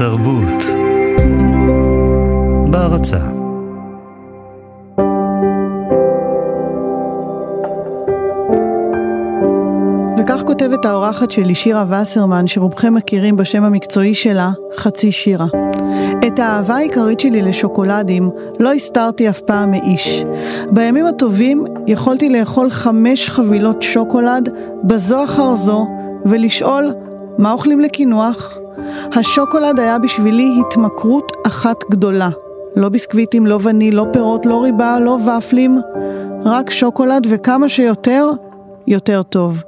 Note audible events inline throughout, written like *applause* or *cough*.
תרבות בהרצה וכך כותבת האורחת שלי, שירה וסרמן, שרובכם מכירים בשם המקצועי שלה, חצי שירה. את האהבה העיקרית שלי לשוקולדים לא הסתרתי אף פעם מאיש. בימים הטובים יכולתי לאכול חמש חבילות שוקולד בזו אחר זו ולשאול מה אוכלים לקינוח? השוקולד היה בשבילי התמכרות אחת גדולה. לא ביסקוויטים, לא וניל, לא פירות, לא ריבה, לא ופלים, רק שוקולד וכמה שיותר, יותר טוב.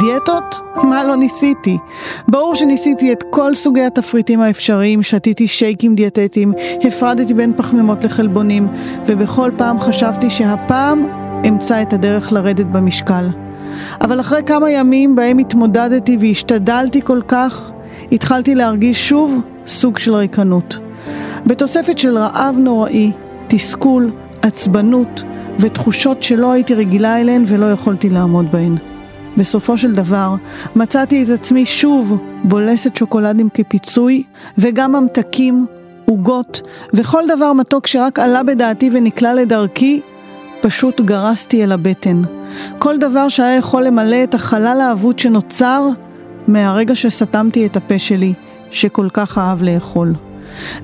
דיאטות? מה לא ניסיתי? ברור שניסיתי את כל סוגי התפריטים האפשריים, שתיתי שייקים דיאטטיים, הפרדתי בין פחמימות לחלבונים, ובכל פעם חשבתי שהפעם אמצא את הדרך לרדת במשקל. אבל אחרי כמה ימים בהם התמודדתי והשתדלתי כל כך, התחלתי להרגיש שוב סוג של ריקנות. בתוספת של רעב נוראי, תסכול, עצבנות ותחושות שלא הייתי רגילה אליהן ולא יכולתי לעמוד בהן. בסופו של דבר מצאתי את עצמי שוב בולסת שוקולדים כפיצוי וגם ממתקים, עוגות וכל דבר מתוק שרק עלה בדעתי ונקלע לדרכי פשוט גרסתי אל הבטן. כל דבר שהיה יכול למלא את החלל האבוד שנוצר מהרגע שסתמתי את הפה שלי, שכל כך אהב לאכול.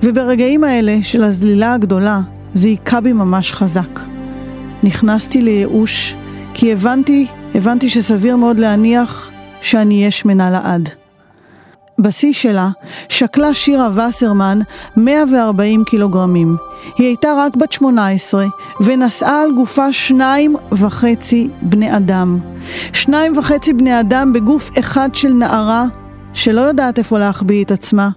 וברגעים האלה של הזלילה הגדולה, זה היכה בי ממש חזק. נכנסתי לייאוש, כי הבנתי, הבנתי שסביר מאוד להניח שאני אהיה שמנה לעד. בשיא שלה שקלה שירה וסרמן 140 קילוגרמים. היא הייתה רק בת 18 ונשאה על גופה שניים וחצי בני אדם. שניים וחצי בני אדם בגוף אחד של נערה שלא יודעת איפה להחביא את עצמה.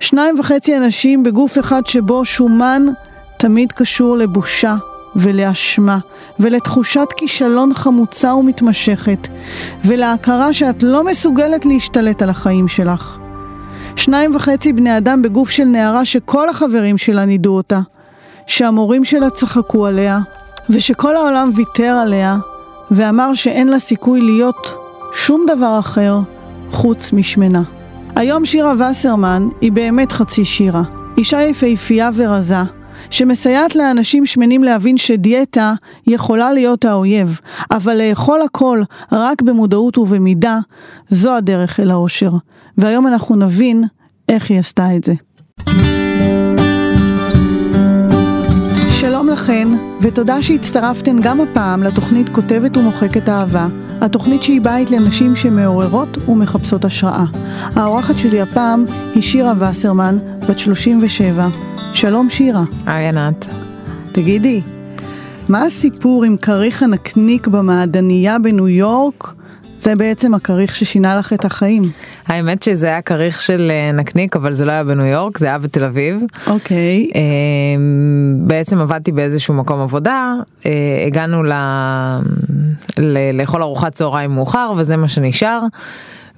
שניים וחצי אנשים בגוף אחד שבו שומן תמיד קשור לבושה ולאשמה ולתחושת כישלון חמוצה ומתמשכת ולהכרה שאת לא מסוגלת להשתלט על החיים שלך. שניים וחצי בני אדם בגוף של נערה שכל החברים שלה נידו אותה, שהמורים שלה צחקו עליה ושכל העולם ויתר עליה ואמר שאין לה סיכוי להיות שום דבר אחר חוץ משמנה. היום שירה וסרמן היא באמת חצי שירה. אישה יפהפייה ורזה, שמסייעת לאנשים שמנים להבין שדיאטה יכולה להיות האויב, אבל לאכול הכל רק במודעות ובמידה, זו הדרך אל האושר. והיום אנחנו נבין איך היא עשתה את זה. שלום לכן, ותודה שהצטרפתן גם הפעם לתוכנית כותבת ומוחקת אהבה, התוכנית שהיא בית לנשים שמעוררות ומחפשות השראה. האורחת שלי הפעם היא שירה וסרמן, בת 37. שלום שירה. היי ענת. תגידי, מה הסיפור עם כריך הנקניק במעדניה בניו יורק? זה בעצם הכריך ששינה לך את החיים. האמת שזה היה כריך של אה, נקניק אבל זה לא היה בניו יורק זה היה בתל אביב. אוקיי. אמ, בעצם עבדתי באיזשהו מקום עבודה אה, הגענו ל... ל... לאכול ארוחת צהריים מאוחר וזה מה שנשאר.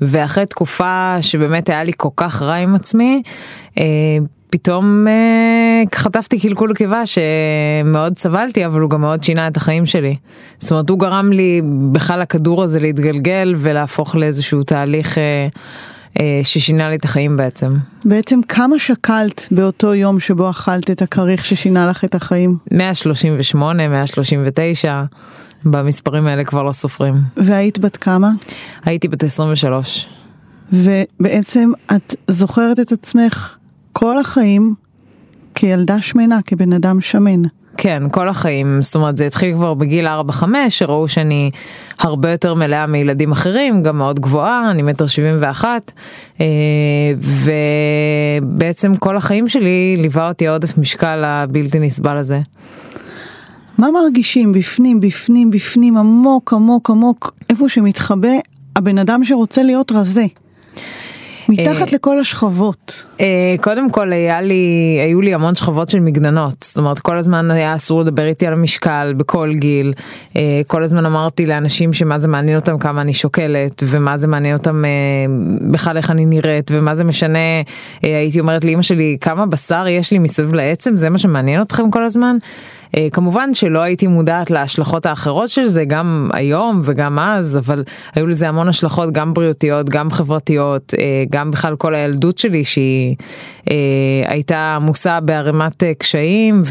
ואחרי תקופה שבאמת היה לי כל כך רע עם עצמי אה, פתאום אה, חטפתי קלקול קיבה שמאוד סבלתי אבל הוא גם מאוד שינה את החיים שלי. זאת אומרת הוא גרם לי בכלל הכדור הזה להתגלגל ולהפוך לאיזשהו תהליך אה, אה, ששינה לי את החיים בעצם. בעצם כמה שקלת באותו יום שבו אכלת את הכריך ששינה לך את החיים? 138, 139, במספרים האלה כבר לא סופרים. והיית בת כמה? הייתי בת 23. ובעצם את זוכרת את עצמך כל החיים כילדה שמנה, כבן אדם שמן. כן, כל החיים, זאת אומרת זה התחיל כבר בגיל 4-5 שראו שאני הרבה יותר מלאה מילדים אחרים, גם מאוד גבוהה, אני מטר 71 ובעצם כל החיים שלי ליווה אותי העודף משקל הבלתי נסבל הזה. מה מרגישים בפנים, בפנים, בפנים, עמוק, עמוק, עמוק, איפה שמתחבא הבן אדם שרוצה להיות רזה? מתחת לכל השכבות. אה, קודם כל היה לי, היו לי המון שכבות של מגננות, זאת אומרת כל הזמן היה אסור לדבר איתי על המשקל בכל גיל, אה, כל הזמן אמרתי לאנשים שמה זה מעניין אותם כמה אני שוקלת ומה זה מעניין אותם אה, בכלל איך אני נראית ומה זה משנה, הייתי אומרת לאמא שלי כמה בשר יש לי מסביב לעצם זה מה שמעניין אתכם כל הזמן. אה, כמובן שלא הייתי מודעת להשלכות האחרות של זה גם היום וגם אז, אבל היו לזה המון השלכות גם בריאותיות, גם חברתיות, אה, גם בכלל כל הילדות שלי שהיא אה, הייתה עמוסה בערימת קשיים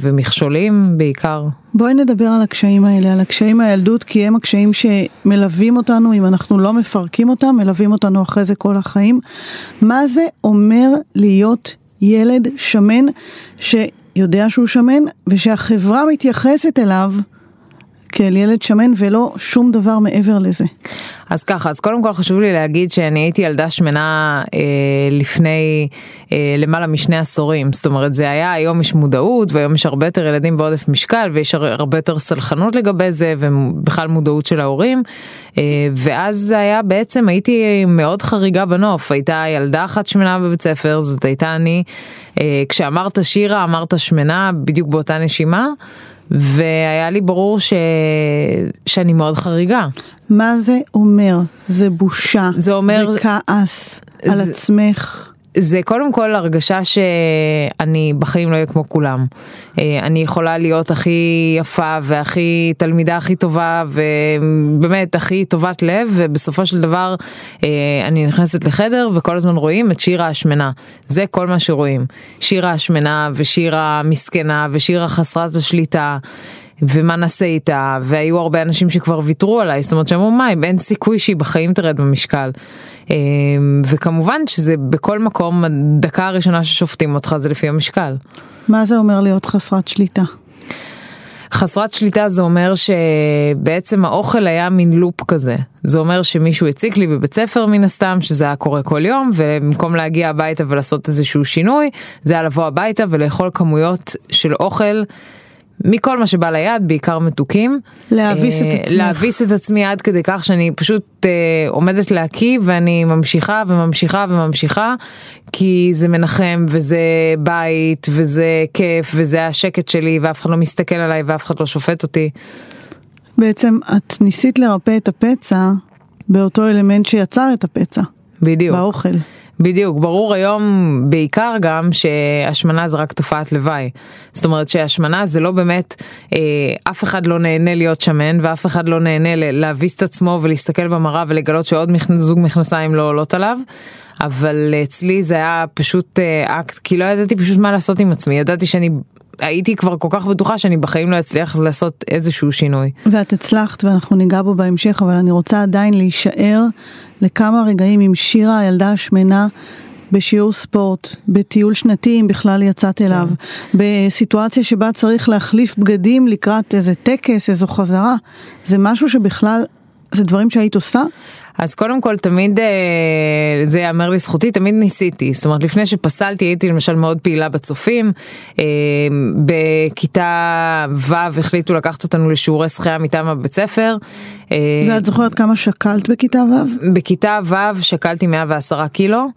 ומכשולים בעיקר. בואי נדבר על הקשיים האלה, על הקשיים מהילדות, כי הם הקשיים שמלווים אותנו, אם אנחנו לא מפרקים אותם, מלווים אותנו אחרי זה כל החיים. מה זה אומר להיות ילד שמן שיודע שהוא שמן ושהחברה מתייחסת אליו כאל ילד שמן ולא שום דבר מעבר לזה. אז ככה, אז קודם כל חשוב לי להגיד שאני הייתי ילדה שמנה אה, לפני אה, למעלה משני עשורים, זאת אומרת זה היה, היום יש מודעות והיום יש הרבה יותר ילדים בעודף משקל ויש הרבה יותר סלחנות לגבי זה ובכלל מודעות של ההורים, אה, ואז זה היה בעצם, הייתי מאוד חריגה בנוף, הייתה ילדה אחת שמנה בבית ספר, זאת הייתה אני, אה, כשאמרת שירה אמרת שמנה בדיוק באותה נשימה. והיה לי ברור ש... שאני מאוד חריגה. מה זה אומר? זה בושה, זה אומר... זה כעס זה... על עצמך. זה קודם כל הרגשה שאני בחיים לא אהיה כמו כולם. אה, אני יכולה להיות הכי יפה והכי תלמידה הכי טובה ובאמת הכי טובת לב ובסופו של דבר אה, אני נכנסת לחדר וכל הזמן רואים את שירה השמנה. זה כל מה שרואים. שירה השמנה ושירה מסכנה ושירה חסרת השליטה. ומה נעשה איתה, והיו הרבה אנשים שכבר ויתרו עליי, זאת אומרת שאמרו מה, אין סיכוי שהיא בחיים תרד במשקל. אמ, וכמובן שזה בכל מקום, הדקה הראשונה ששופטים אותך זה לפי המשקל. מה זה אומר להיות חסרת שליטה? חסרת שליטה זה אומר שבעצם האוכל היה מין לופ כזה. זה אומר שמישהו הציק לי בבית ספר מן הסתם, שזה היה קורה כל יום, ובמקום להגיע הביתה ולעשות איזשהו שינוי, זה היה לבוא הביתה ולאכול כמויות של אוכל. מכל מה שבא ליד, בעיקר מתוקים. להביס את אה, עצמך. להביס את עצמי עד כדי כך שאני פשוט אה, עומדת להקיא ואני ממשיכה וממשיכה וממשיכה, כי זה מנחם וזה בית וזה כיף וזה השקט שלי ואף אחד לא מסתכל עליי ואף אחד לא שופט אותי. בעצם את ניסית לרפא את הפצע באותו אלמנט שיצר את הפצע. בדיוק. באוכל. בדיוק, ברור היום בעיקר גם שהשמנה זה רק תופעת לוואי. זאת אומרת שהשמנה זה לא באמת, אה, אף אחד לא נהנה להיות שמן ואף אחד לא נהנה להביס את עצמו ולהסתכל במראה ולגלות שעוד זוג מכנסיים לא עולות עליו. אבל אצלי זה היה פשוט אה, אקט, כי לא ידעתי פשוט מה לעשות עם עצמי, ידעתי שאני הייתי כבר כל כך בטוחה שאני בחיים לא אצליח לעשות איזשהו שינוי. ואת הצלחת ואנחנו ניגע בו בהמשך, אבל אני רוצה עדיין להישאר לכמה רגעים עם שירה הילדה השמנה. בשיעור ספורט, בטיול שנתי אם בכלל יצאת אליו, כן. בסיטואציה שבה צריך להחליף בגדים לקראת איזה טקס, איזו חזרה, זה משהו שבכלל, זה דברים שהיית עושה? אז קודם כל תמיד אה, זה יאמר לזכותי תמיד ניסיתי זאת אומרת לפני שפסלתי הייתי למשל מאוד פעילה בצופים אה, בכיתה ו' החליטו לקחת אותנו לשיעורי שחייה מטעם הבית ספר. אה, ואת זוכרת כמה שקלת בכיתה ו'? בכיתה ו' שקלתי 110 קילו.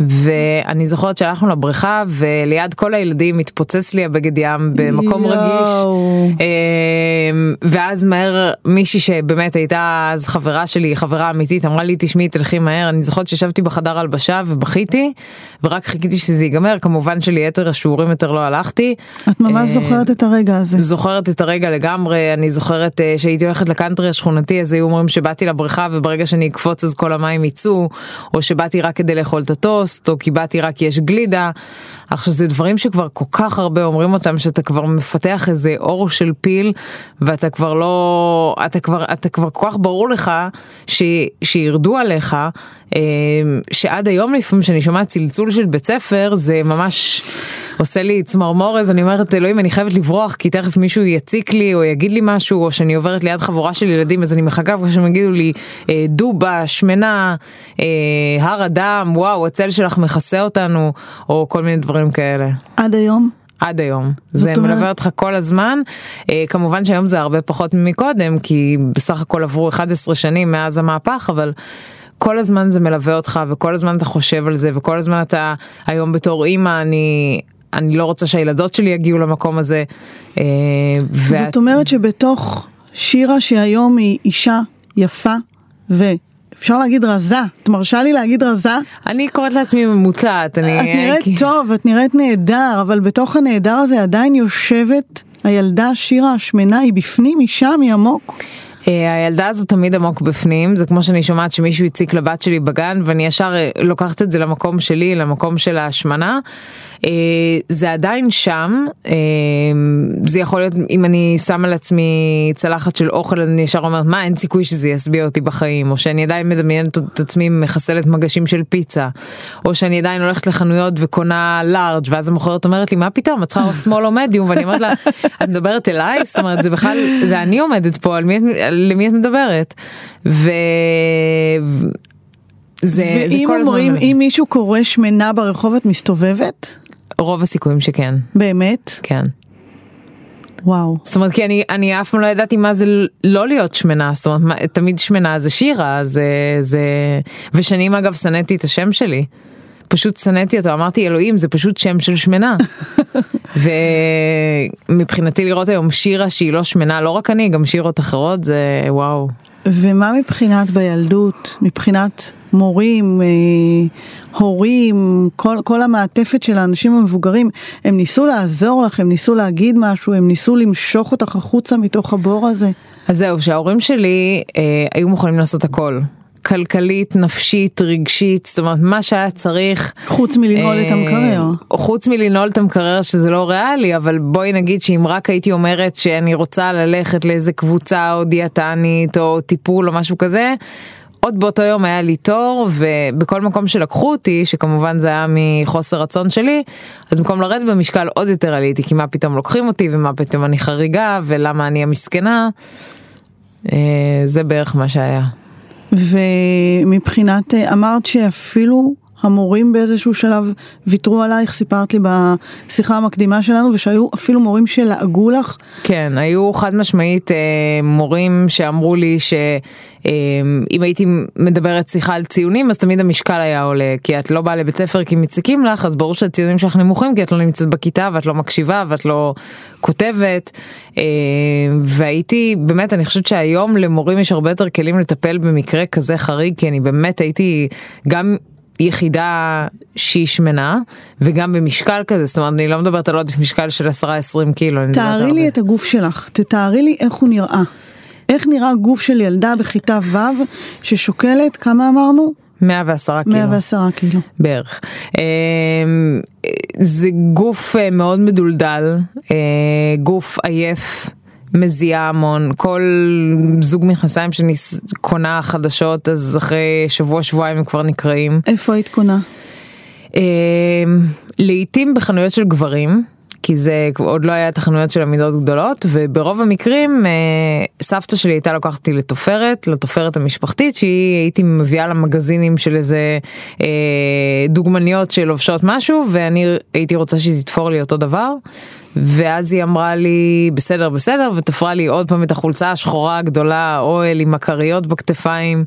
ואני זוכרת שהלכנו לבריכה וליד כל הילדים התפוצץ לי הבגד ים במקום יו. רגיש אמ, ואז מהר מישהי שבאמת הייתה אז חברה שלי חברה אמיתית אמרה לי תשמעי תלכי מהר אני זוכרת שישבתי בחדר הלבשה ובכיתי ורק חיכיתי שזה ייגמר כמובן שליתר השיעורים יותר לא הלכתי. את ממש אמ, זוכרת את הרגע הזה. זוכרת את הרגע לגמרי אני זוכרת אה, שהייתי הולכת לקאנטרי השכונתי אז היו אומרים שבאתי לבריכה וברגע שאני אקפוץ אז כל המים יצאו או שבאתי רק כדי לאכול את הטוס. טוסט או כי באתי רק כי יש גלידה. עכשיו זה דברים שכבר כל כך הרבה אומרים אותם שאתה כבר מפתח איזה אור של פיל ואתה כבר לא אתה כבר אתה כבר כל כך ברור לך ש, שירדו עליך אה, שעד היום לפעמים שאני שומעת צלצול של בית ספר זה ממש עושה לי צמרמורת ואני אומרת אלוהים אני חייבת לברוח כי תכף מישהו יציק לי או יגיד לי משהו או שאני עוברת ליד חבורה של ילדים אז אני מחכה כשהם יגידו לי אה, דובה שמנה אה, הר אדם וואו הצל שלך מכסה אותנו או כל מיני דברים כאלה. עד היום? עד היום. זה אומרת... מלווה אותך כל הזמן. אה, כמובן שהיום זה הרבה פחות ממקודם כי בסך הכל עברו 11 שנים מאז המהפך אבל כל הזמן זה מלווה אותך וכל הזמן אתה חושב על זה וכל הזמן אתה היום בתור אימא אני אני לא רוצה שהילדות שלי יגיעו למקום הזה. אה, ואת... זאת אומרת שבתוך שירה שהיום היא אישה יפה ו... אפשר להגיד רזה, את מרשה לי להגיד רזה? אני קוראת לעצמי ממוצעת, אני... את נראית. טוב, את נראית נהדר, אבל בתוך הנהדר הזה עדיין יושבת הילדה שירה השמנה היא בפנים, היא שם, היא עמוק. אה, הילדה הזאת תמיד עמוק בפנים, זה כמו שאני שומעת שמישהו הציק לבת שלי בגן ואני ישר אה, לוקחת את זה למקום שלי, למקום של ההשמנה. אה, זה עדיין שם, זה יכול להיות אם אני שמה לעצמי צלחת של אוכל אני ישר אומרת מה אין סיכוי שזה ישביע אותי בחיים, או שאני עדיין מדמיינת את עצמי מחסלת מגשים של פיצה, או שאני עדיין הולכת לחנויות וקונה לארג' ואז המוכרת אומרת לי מה פתאום את צריכה או שמאל או מדיום ואני אומרת לה את מדברת אליי? זאת אומרת זה בכלל זה אני עומדת פה על מי, למי את מדברת. ו... זה, ואם זה אומרים, אם מישהו קורא שמנה ברחוב את מסתובבת? רוב הסיכויים שכן. באמת? כן. וואו. זאת אומרת כי אני, אני אף פעם לא ידעתי מה זה לא להיות שמנה, זאת אומרת מה, תמיד שמנה זה שירה, זה, זה... ושנים אגב שנאתי את השם שלי. פשוט שנאתי אותו, אמרתי אלוהים זה פשוט שם של שמנה. *laughs* ומבחינתי לראות היום שירה שהיא לא שמנה, לא רק אני, גם שירות אחרות זה וואו. ומה מבחינת בילדות, מבחינת מורים, אה, הורים, כל, כל המעטפת של האנשים המבוגרים, הם ניסו לעזור לך, הם ניסו להגיד משהו, הם ניסו למשוך אותך החוצה מתוך הבור הזה? אז זהו, שההורים שלי אה, היו מוכנים לעשות הכל. כלכלית, נפשית, רגשית, זאת אומרת מה שהיה צריך. חוץ מלנעול את המקרר. אה, חוץ מלנעול את המקרר שזה לא ריאלי, אבל בואי נגיד שאם רק הייתי אומרת שאני רוצה ללכת לאיזה קבוצה או דיאטנית או טיפול או משהו כזה, עוד באותו יום היה לי תור ובכל מקום שלקחו אותי שכמובן זה היה מחוסר רצון שלי אז במקום לרדת במשקל עוד יותר עליתי כי מה פתאום לוקחים אותי ומה פתאום אני חריגה ולמה אני המסכנה. אה, זה בערך מה שהיה. ומבחינת, אה, אמרת שאפילו המורים באיזשהו שלב ויתרו עלייך, סיפרת לי בשיחה המקדימה שלנו, ושהיו אפילו מורים שלעגו לך. כן, היו חד משמעית אה, מורים שאמרו לי ש... אמ, אם הייתי מדברת שיחה על ציונים אז תמיד המשקל היה עולה כי את לא באה לבית ספר כי מציקים לך אז ברור שהציונים שלך נמוכים כי את לא נמצאת בכיתה ואת לא מקשיבה ואת לא כותבת אמ, והייתי באמת אני חושבת שהיום למורים יש הרבה יותר כלים לטפל במקרה כזה חריג כי אני באמת הייתי גם יחידה שהיא שמנה וגם במשקל כזה זאת אומרת אני לא מדברת על עודף משקל של 10-20 קילו. תארי לי את הגוף שלך תתארי לי איך הוא נראה. איך נראה גוף של ילדה בכיתה ו' ששוקלת, כמה אמרנו? 110 קילו. 110 קילו. בערך. אמ, זה גוף אה, מאוד מדולדל, אה, גוף עייף. מזיעה המון כל זוג מכנסיים שאני קונה חדשות אז אחרי שבוע שבועיים הם כבר נקראים. איפה היית קונה? אמ, לעיתים בחנויות של גברים כי זה עוד לא היה תחנויות של עמידות גדולות וברוב המקרים אה, סבתא שלי הייתה לוקחת אותי לתופרת לתופרת המשפחתית שהיא הייתי מביאה לה מגזינים של איזה אה, דוגמניות שלובשות משהו ואני הייתי רוצה שהיא תתפור לי אותו דבר. ואז היא אמרה לי בסדר בסדר ותפרה לי עוד פעם את החולצה השחורה הגדולה אוהל עם הכריות בכתפיים.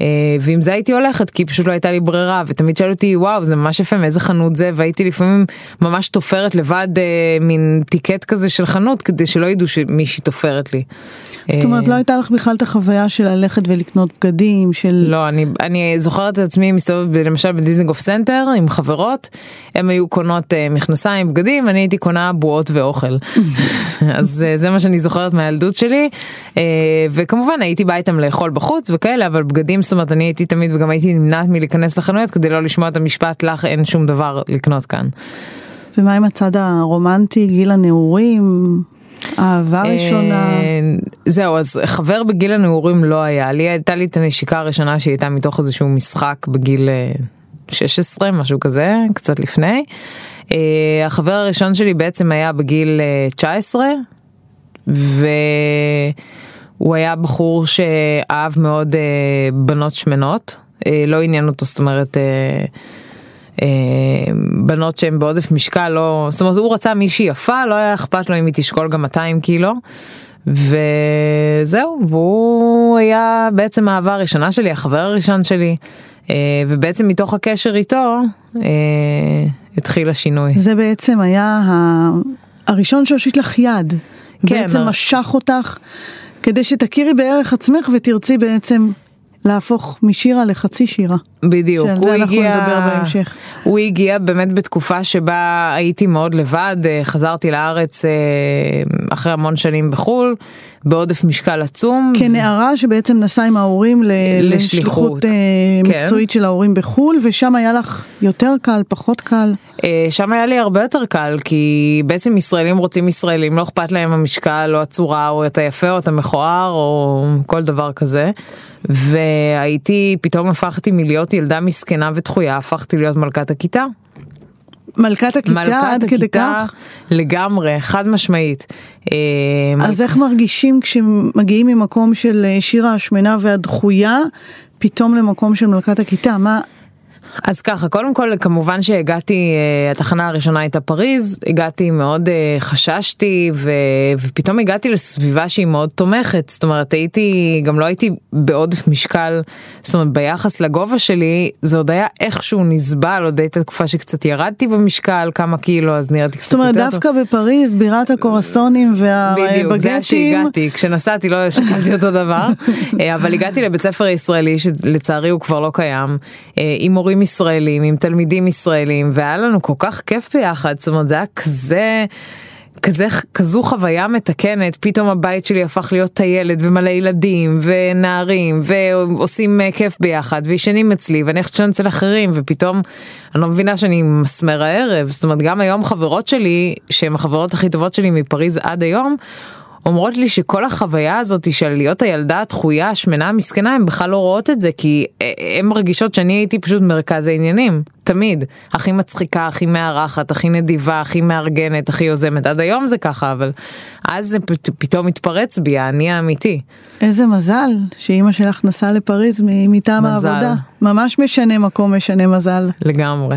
אה, ועם זה הייתי הולכת כי פשוט לא הייתה לי ברירה ותמיד שאלו אותי וואו זה ממש יפה מאיזה חנות זה? והייתי לפעמים ממש תופרת לבד אה, מין טיקט כזה של חנות כדי שלא ידעו שמישהי תופרת לי. זאת אומרת לא הייתה לך בכלל את החוויה של ללכת ולקנות בגדים של לא אני אני זוכרת את עצמי מסתובבת למשל בדיזנגוף סנטר עם חברות הם היו קונות אה, מכנסיים בגדים אני הייתי קונה בועות ואוכל. *laughs* אז זה מה שאני זוכרת מהילדות שלי. וכמובן הייתי באה איתם לאכול בחוץ וכאלה אבל בגדים זאת אומרת אני הייתי תמיד וגם הייתי נמנעת מלהיכנס לחנויות כדי לא לשמוע את המשפט לך אין שום דבר לקנות כאן. ומה עם הצד הרומנטי גיל הנעורים? אהבה ראשונה. אה, זהו אז חבר בגיל הנעורים לא היה לי הייתה לי את הנשיקה הראשונה שהיא הייתה מתוך איזשהו משחק בגיל 16 אה, משהו כזה קצת לפני. Uh, החבר הראשון שלי בעצם היה בגיל 19 ו... הוא היה בחור שאהב מאוד אה, בנות שמנות, אה, לא עניין אותו, זאת אומרת, אה, אה, בנות שהן בעודף משקל, לא, זאת אומרת, הוא רצה מישהי יפה, לא היה אכפת לו אם היא תשקול גם 200 קילו. וזהו, והוא היה בעצם האהבה הראשונה שלי, החבר הראשון שלי, אה, ובעצם מתוך הקשר איתו אה, התחיל השינוי. זה בעצם היה הראשון שהושיט לך יד, כן, בעצם משך אותך. כדי שתכירי בערך עצמך ותרצי בעצם להפוך משירה לחצי שירה. בדיוק, שעל הוא זה אנחנו הגיע, נדבר בהמשך. הוא הגיע באמת בתקופה שבה הייתי מאוד לבד, אה, חזרתי לארץ אה, אחרי המון שנים בחו"ל, בעודף משקל עצום. כנערה שבעצם נסעה עם ההורים ל- לשליחות. לשליחות אה, כן. מקצועית של ההורים בחו"ל, ושם היה לך יותר קל, פחות קל. שם היה לי הרבה יותר קל כי בעצם ישראלים רוצים ישראלים לא אכפת להם המשקל או הצורה או אתה יפה או אתה מכוער או כל דבר כזה. והייתי פתאום הפכתי מלהיות ילדה מסכנה ודחויה הפכתי להיות מלכת הכיתה. מלכת הכיתה עד כדי כך? לגמרי חד משמעית. אה, אז איך מרגישים כשמגיעים ממקום של אה, שירה השמנה והדחויה, פתאום למקום של מלכת הכיתה? מה... אז ככה, קודם כל כמובן שהגעתי, אה, התחנה הראשונה הייתה פריז, הגעתי מאוד אה, חששתי ו, ופתאום הגעתי לסביבה שהיא מאוד תומכת, זאת אומרת הייתי, גם לא הייתי בעודף משקל, זאת אומרת ביחס לגובה שלי זה עוד היה איכשהו נסבל, עוד הייתה תקופה שקצת ירדתי במשקל כמה קילו אז נראיתי קצת זאת אומרת, יותר דווקא בפריז, בירת הקורסונים בדיוק, זה והבגטים, שהגעתי, כשנסעתי לא שקלתי אותו דבר, *laughs* אה, אבל הגעתי לבית ספר ישראלי שלצערי הוא כבר לא קיים, עם מורים ישראלים, עם תלמידים ישראלים, והיה לנו כל כך כיף ביחד, זאת אומרת זה היה כזה... כזה, כזו חוויה מתקנת, פתאום הבית שלי הפך להיות טיילת ומלא ילדים ונערים ועושים אה, כיף ביחד וישנים אצלי ואני הולכת לישון אצל אחרים ופתאום אני לא מבינה שאני מסמר הערב, זאת אומרת גם היום חברות שלי שהן החברות הכי טובות שלי מפריז עד היום אומרות לי שכל החוויה הזאת של להיות הילדה הדחויה, השמנה, המסכנה, הן בכלל לא רואות את זה, כי אה, הן מרגישות שאני הייתי פשוט מרכז העניינים, תמיד. הכי מצחיקה, הכי מארחת, הכי נדיבה, הכי מארגנת, הכי יוזמת. עד היום זה ככה, אבל אז זה פ- פתאום התפרץ בי, האני האמיתי. איזה מזל שאימא שלך נסעה לפריז מטעם. העבודה. ממש משנה מקום, משנה מזל. לגמרי.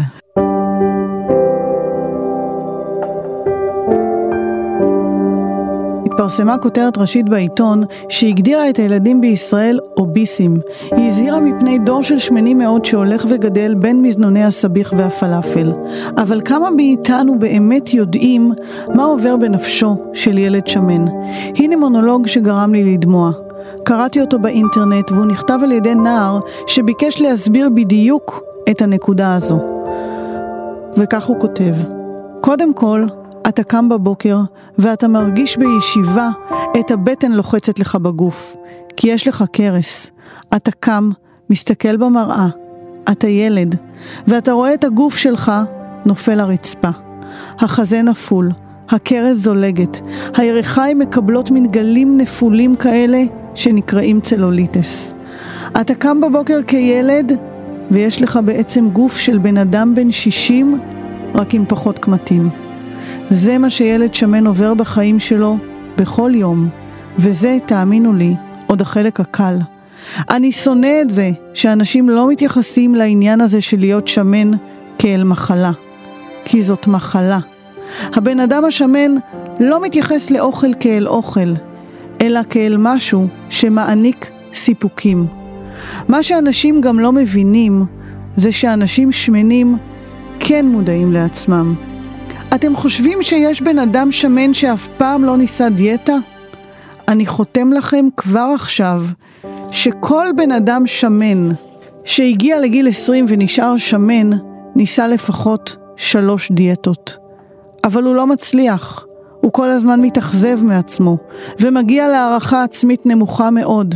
התפרסמה כותרת ראשית בעיתון שהגדירה את הילדים בישראל אוביסים. היא הזהירה מפני דור של שמנים מאוד שהולך וגדל בין מזנוני הסביח והפלאפל. אבל כמה מאיתנו באמת יודעים מה עובר בנפשו של ילד שמן? הנה מונולוג שגרם לי לדמוע. קראתי אותו באינטרנט והוא נכתב על ידי נער שביקש להסביר בדיוק את הנקודה הזו. וכך הוא כותב: קודם כל, אתה קם בבוקר ואתה מרגיש בישיבה את הבטן לוחצת לך בגוף, כי יש לך קרס. אתה קם, מסתכל במראה, אתה ילד, ואתה רואה את הגוף שלך נופל לרצפה. החזה נפול, הקרס זולגת, הירכיים מקבלות מין גלים נפולים כאלה שנקראים צלוליטס. אתה קם בבוקר כילד ויש לך בעצם גוף של בן אדם בן 60 רק עם פחות קמטים. זה מה שילד שמן עובר בחיים שלו בכל יום, וזה, תאמינו לי, עוד החלק הקל. אני שונא את זה שאנשים לא מתייחסים לעניין הזה של להיות שמן כאל מחלה, כי זאת מחלה. הבן אדם השמן לא מתייחס לאוכל כאל אוכל, אלא כאל משהו שמעניק סיפוקים. מה שאנשים גם לא מבינים זה שאנשים שמנים כן מודעים לעצמם. אתם חושבים שיש בן אדם שמן שאף פעם לא ניסה דיאטה? אני חותם לכם כבר עכשיו שכל בן אדם שמן שהגיע לגיל 20 ונשאר שמן ניסה לפחות שלוש דיאטות. אבל הוא לא מצליח, הוא כל הזמן מתאכזב מעצמו ומגיע להערכה עצמית נמוכה מאוד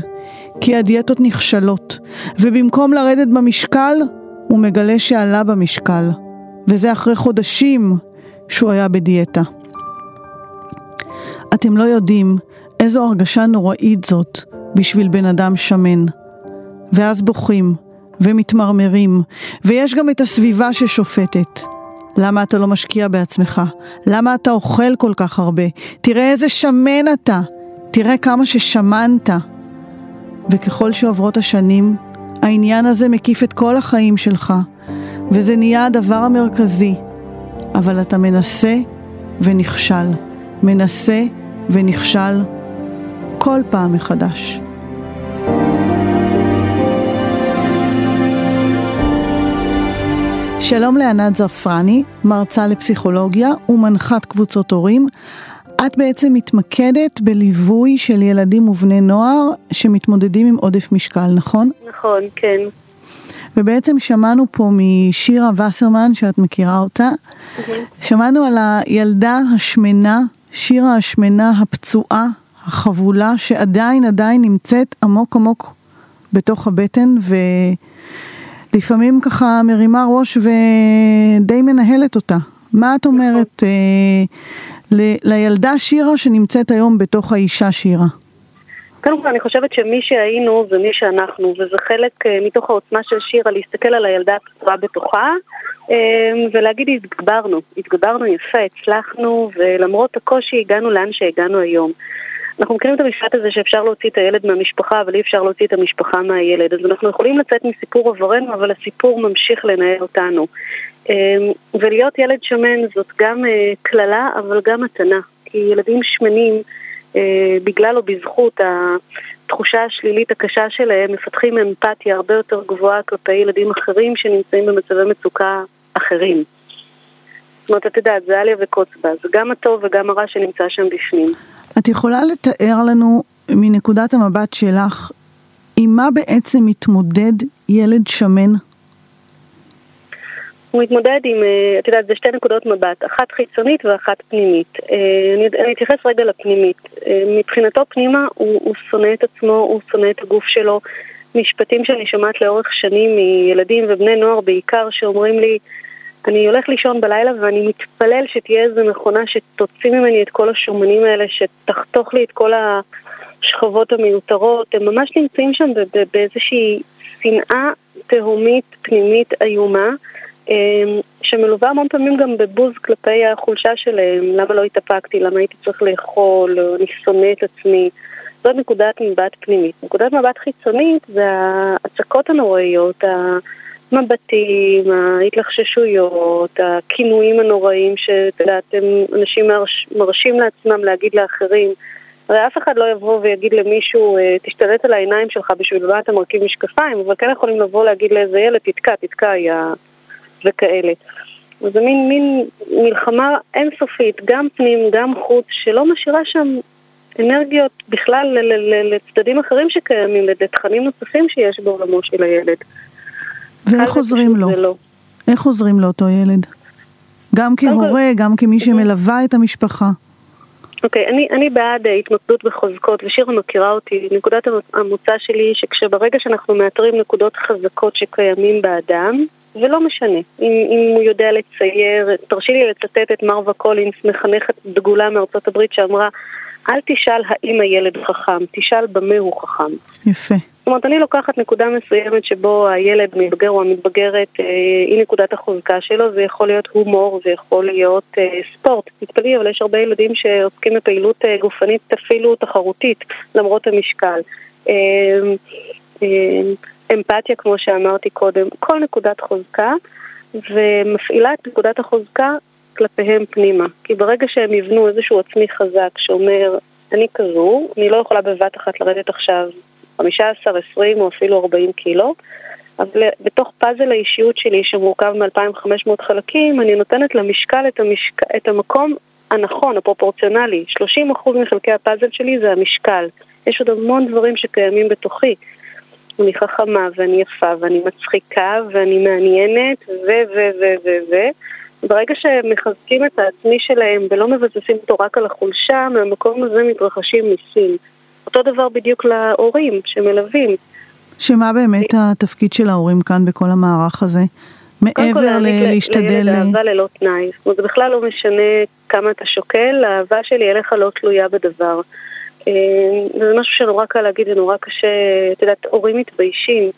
כי הדיאטות נכשלות ובמקום לרדת במשקל הוא מגלה שעלה במשקל וזה אחרי חודשים שהוא היה בדיאטה. אתם לא יודעים איזו הרגשה נוראית זאת בשביל בן אדם שמן. ואז בוכים, ומתמרמרים, ויש גם את הסביבה ששופטת. למה אתה לא משקיע בעצמך? למה אתה אוכל כל כך הרבה? תראה איזה שמן אתה! תראה כמה ששמנת. וככל שעוברות השנים, העניין הזה מקיף את כל החיים שלך, וזה נהיה הדבר המרכזי. אבל אתה מנסה ונכשל, מנסה ונכשל כל פעם מחדש. שלום לענת זרפרני, מרצה לפסיכולוגיה ומנחת קבוצות הורים. את בעצם מתמקדת בליווי של ילדים ובני נוער שמתמודדים עם עודף משקל, נכון? נכון, כן. ובעצם שמענו פה משירה וסרמן, שאת מכירה אותה, mm-hmm. שמענו על הילדה השמנה, שירה השמנה הפצועה, החבולה, שעדיין עדיין נמצאת עמוק עמוק בתוך הבטן, ולפעמים ככה מרימה ראש ודי מנהלת אותה. מה את אומרת אה, ל- לילדה שירה שנמצאת היום בתוך האישה שירה? קודם כל אני חושבת שמי שהיינו זה מי שאנחנו, וזה חלק uh, מתוך העוצמה של שירה להסתכל על הילדה הפצועה בתוכה um, ולהגיד התגברנו, התגברנו יפה, הצלחנו ולמרות הקושי הגענו לאן שהגענו היום. אנחנו מכירים את המשפט הזה שאפשר להוציא את הילד מהמשפחה, אבל אי אפשר להוציא את המשפחה מהילד. אז אנחנו יכולים לצאת מסיפור עברנו, אבל הסיפור ממשיך לנהל אותנו. אמ, ולהיות ילד שמן זאת גם אה, קללה, אבל גם מתנה. כי ילדים שמנים, אה, בגלל או בזכות התחושה השלילית הקשה שלהם, מפתחים אמפתיה הרבה יותר גבוהה כלפי ילדים אחרים שנמצאים במצבי מצוקה אחרים. זאת אומרת, את יודעת, זה עליה וקוץ בה, זה גם הטוב וגם הרע שנמצא שם בפנים. את יכולה לתאר לנו מנקודת המבט שלך, עם מה בעצם מתמודד ילד שמן? הוא מתמודד עם, אה, את יודעת, זה שתי נקודות מבט, אחת חיצונית ואחת פנימית. אה, אני, אני אתייחס רגע לפנימית. אה, מבחינתו פנימה הוא, הוא שונא את עצמו, הוא שונא את הגוף שלו. משפטים שאני שומעת לאורך שנים מילדים ובני נוער בעיקר שאומרים לי, אני הולך לישון בלילה ואני מתפלל שתהיה איזו מכונה שתוציא ממני את כל השומנים האלה, שתחתוך לי את כל השכבות המיותרות. הם ממש נמצאים שם באיזושהי שנאה תהומית פנימית איומה, שמלווה המון פעמים גם בבוז כלפי החולשה שלהם. למה לא התאפקתי? למה הייתי צריך לאכול? אני שונא את עצמי. זאת נקודת מבט פנימית. נקודת מבט חיצונית זה ההצקות הנוראיות, המבטים, ההתלחששויות, הכינויים הנוראים שאת יודעת, אנשים מרש, מרשים לעצמם להגיד לאחרים. הרי אף אחד לא יבוא ויגיד למישהו, אה, תשתלט על העיניים שלך בשביל מה אתה מרכיב משקפיים, אבל כן יכולים לבוא להגיד לאיזה ילד, תתקע, תתקע, יא... וכאלה. זה מין, מין מלחמה אינסופית, גם פנים, גם חוץ, שלא משאירה שם אנרגיות בכלל לצדדים אחרים שקיימים, לתכנים נוספים שיש בעולמו של הילד. ואיך עוזרים לו? לא. איך עוזרים לאותו ילד? גם כהורה, גם כמי שמלווה את המשפחה. אוקיי, okay, אני, אני בעד התמקדות בחוזקות, ושירה מכירה אותי. נקודת המוצא שלי היא שכשברגע שאנחנו מאתרים נקודות חזקות שקיימים באדם, ולא משנה, אם, אם הוא יודע לצייר, תרשי לי לצטט את מרווה קולינס, מחנכת דגולה מארצות הברית שאמרה אל תשאל האם הילד חכם, תשאל במה הוא חכם. יפה. זאת אומרת, אני לוקחת נקודה מסוימת שבו הילד, המתבגר או המתבגרת, אה, היא נקודת החוזקה שלו, זה יכול להיות הומור, זה יכול להיות אה, ספורט. תתפלאי, אבל יש הרבה ילדים שעוסקים בפעילות אה, גופנית אפילו תחרותית, למרות המשקל. אה, אה, אמפתיה, כמו שאמרתי קודם, כל נקודת חוזקה, ומפעילה את נקודת החוזקה כלפיהם פנימה. כי ברגע שהם יבנו איזשהו עצמי חזק שאומר, אני כזו, אני לא יכולה בבת אחת לרדת עכשיו 15, 20 או אפילו 40 קילו, אבל בתוך פאזל האישיות שלי שמורכב מ-2500 חלקים, אני נותנת למשקל את, המשק... את המקום הנכון, הפרופורציונלי. 30% מחלקי הפאזל שלי זה המשקל. יש עוד המון דברים שקיימים בתוכי. אני חכמה ואני יפה ואני מצחיקה ואני מעניינת ו ו ו ו ו ברגע שהם מחזקים את העצמי שלהם ולא מבססים אותו רק על החולשה, מהמקום הזה מתרחשים ניסים. אותו דבר בדיוק להורים שמלווים. שמה באמת התפקיד של ההורים כאן בכל המערך הזה? מעבר ל- להשתדל... לילד אהבה ללא תנאי. זאת אומרת, זה בכלל לא משנה כמה אתה שוקל, האהבה שלי אליך לא תלויה בדבר. אה, זה משהו שנורא קל להגיד ונורא קשה, את יודעת, הורים מתביישים.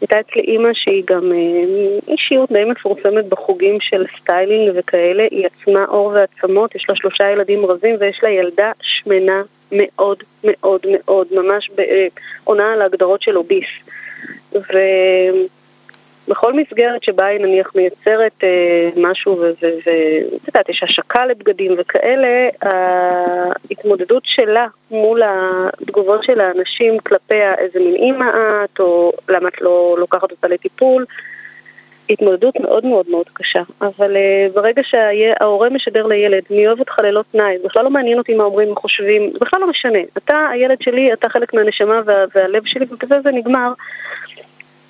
הייתה אצלי אימא שהיא גם אה, אישיות די מפורסמת בחוגים של סטיילינג וכאלה, היא עצמה עור ועצמות, יש לה שלושה ילדים רזים ויש לה ילדה שמנה מאוד מאוד מאוד, ממש אה, עונה על ההגדרות של obese. בכל מסגרת שבה היא נניח מייצרת אה, משהו ואת יודעת, יש השקה לבגדים וכאלה, ההתמודדות שלה מול התגובות של האנשים כלפיה איזה מין אימא את, או למה את לא לוקחת אותה לטיפול, התמודדות מאוד מאוד מאוד קשה. אבל uh, ברגע שההורה משדר לילד, אני אוהב אותך ללא תנאי, בכלל לא מעניין אותי מה אומרים, מה חושבים, בכלל לא משנה. אתה, הילד שלי, אתה חלק מהנשמה וה, והלב שלי, ובזה זה נגמר.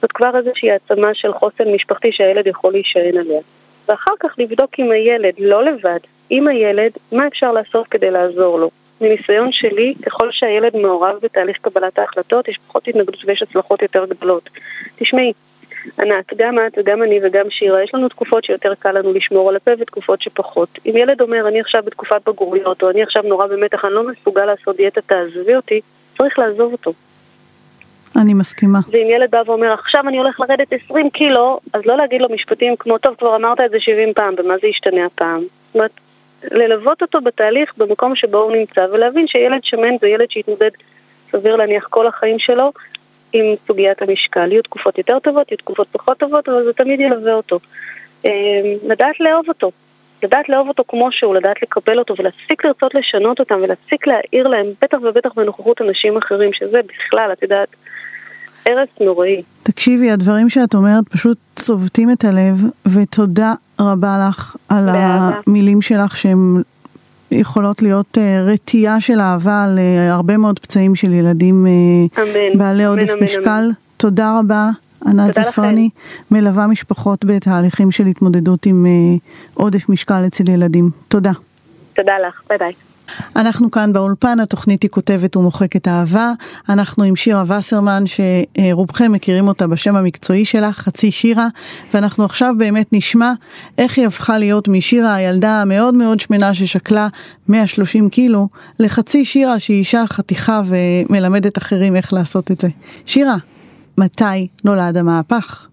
זאת כבר איזושהי העצמה של חוסן משפחתי שהילד יכול להישען עליה. ואחר כך לבדוק עם הילד, לא לבד, עם הילד, מה אפשר לעשות כדי לעזור לו. מניסיון שלי, ככל שהילד מעורב בתהליך קבלת ההחלטות, יש פחות התנגדות ויש הצלחות יותר גדולות. תשמעי, ענת, גם את וגם אני וגם שירה, יש לנו תקופות שיותר קל לנו לשמור על הפה ותקופות שפחות. אם ילד אומר, אני עכשיו בתקופת בגרויות, או אני עכשיו נורא במתח, אני לא מסוגל לעשות דיאטה, תעזבי אותי, צריך לעזוב אותו. אני מסכימה. ואם ילד בא ואומר, עכשיו אני הולך לרדת 20 קילו, אז לא להגיד לו משפטים כמו, טוב, כבר אמרת את זה 70 פעם, במה זה ישתנה הפעם? זאת אומרת, ללוות אותו בתהליך במקום שבו הוא נמצא, ולהבין שילד שמן זה ילד שהתמודד, סביר להניח, כל החיים שלו עם סוגיית המשקל. יהיו תקופות יותר טובות, יהיו תקופות פחות טובות, אבל זה תמיד ילווה אותו. אה, לדעת לאהוב אותו. לדעת לאהוב אותו כמו שהוא, לדעת לקבל אותו ולהפסיק לרצות לשנות אותם ולהפסיק להעיר להם, בטח ובטח בנוכחות אנשים אחרים, שזה בכלל, את יודעת, הרס נוראי. תקשיבי, הדברים שאת אומרת פשוט צובטים את הלב, ותודה רבה לך על באהבה. המילים שלך שהן יכולות להיות אה, רתיעה של אהבה להרבה מאוד פצעים של ילדים אה, אמן. בעלי אמן, עודף אמן, משקל. אמן. תודה רבה. ענת זפרני, מלווה משפחות בתהליכים של התמודדות עם אה, עודף משקל אצל ילדים. תודה. תודה לך, ביי ביי. אנחנו כאן באולפן, התוכנית היא כותבת ומוחקת אהבה. אנחנו עם שירה וסרמן, שרובכם מכירים אותה בשם המקצועי שלה, חצי שירה, ואנחנו עכשיו באמת נשמע איך היא הפכה להיות משירה, הילדה המאוד מאוד שמנה ששקלה 130 קילו, לחצי שירה שהיא אישה חתיכה ומלמדת אחרים איך לעשות את זה. שירה, מתי נולד המהפך?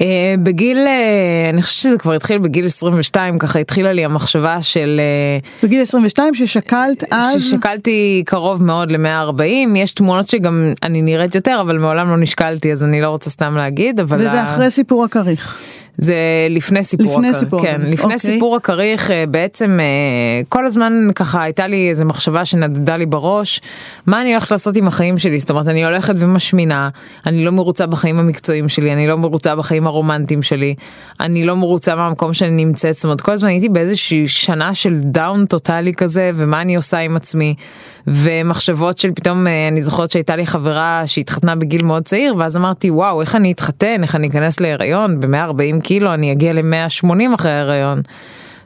אה, בגיל, אה, אני חושבת שזה כבר התחיל בגיל 22, ככה התחילה לי המחשבה של... אה, בגיל 22 ששקלת אז... ששקלתי קרוב מאוד ל-140, יש תמונות שגם אני נראית יותר, אבל מעולם לא נשקלתי, אז אני לא רוצה סתם להגיד, אבל... וזה ה- אחרי סיפור הכריך. זה לפני סיפור לפני הכריך, סיפור כן, לפני אוקיי. סיפור הכריך אה, בעצם אה, כל הזמן ככה הייתה לי איזה מחשבה שנדדה לי בראש, מה אני הולכת לעשות עם החיים שלי, זאת אומרת אני הולכת ומשמינה, אני לא מרוצה בחיים המקצועיים שלי, אני לא מרוצה בחיים הרומנטיים שלי, אני לא מרוצה מהמקום שאני נמצאת, זאת אומרת כל הזמן הייתי באיזושהי שנה של down טוטאלי כזה, ומה אני עושה עם עצמי, ומחשבות של פתאום אה, אני זוכרת שהייתה לי חברה שהתחתנה בגיל מאוד צעיר, ואז אמרתי וואו איך אני אתחתן, איך אני אכנס להיריון, ב-140 קילו אני אגיע ל-180 אחרי ההיריון.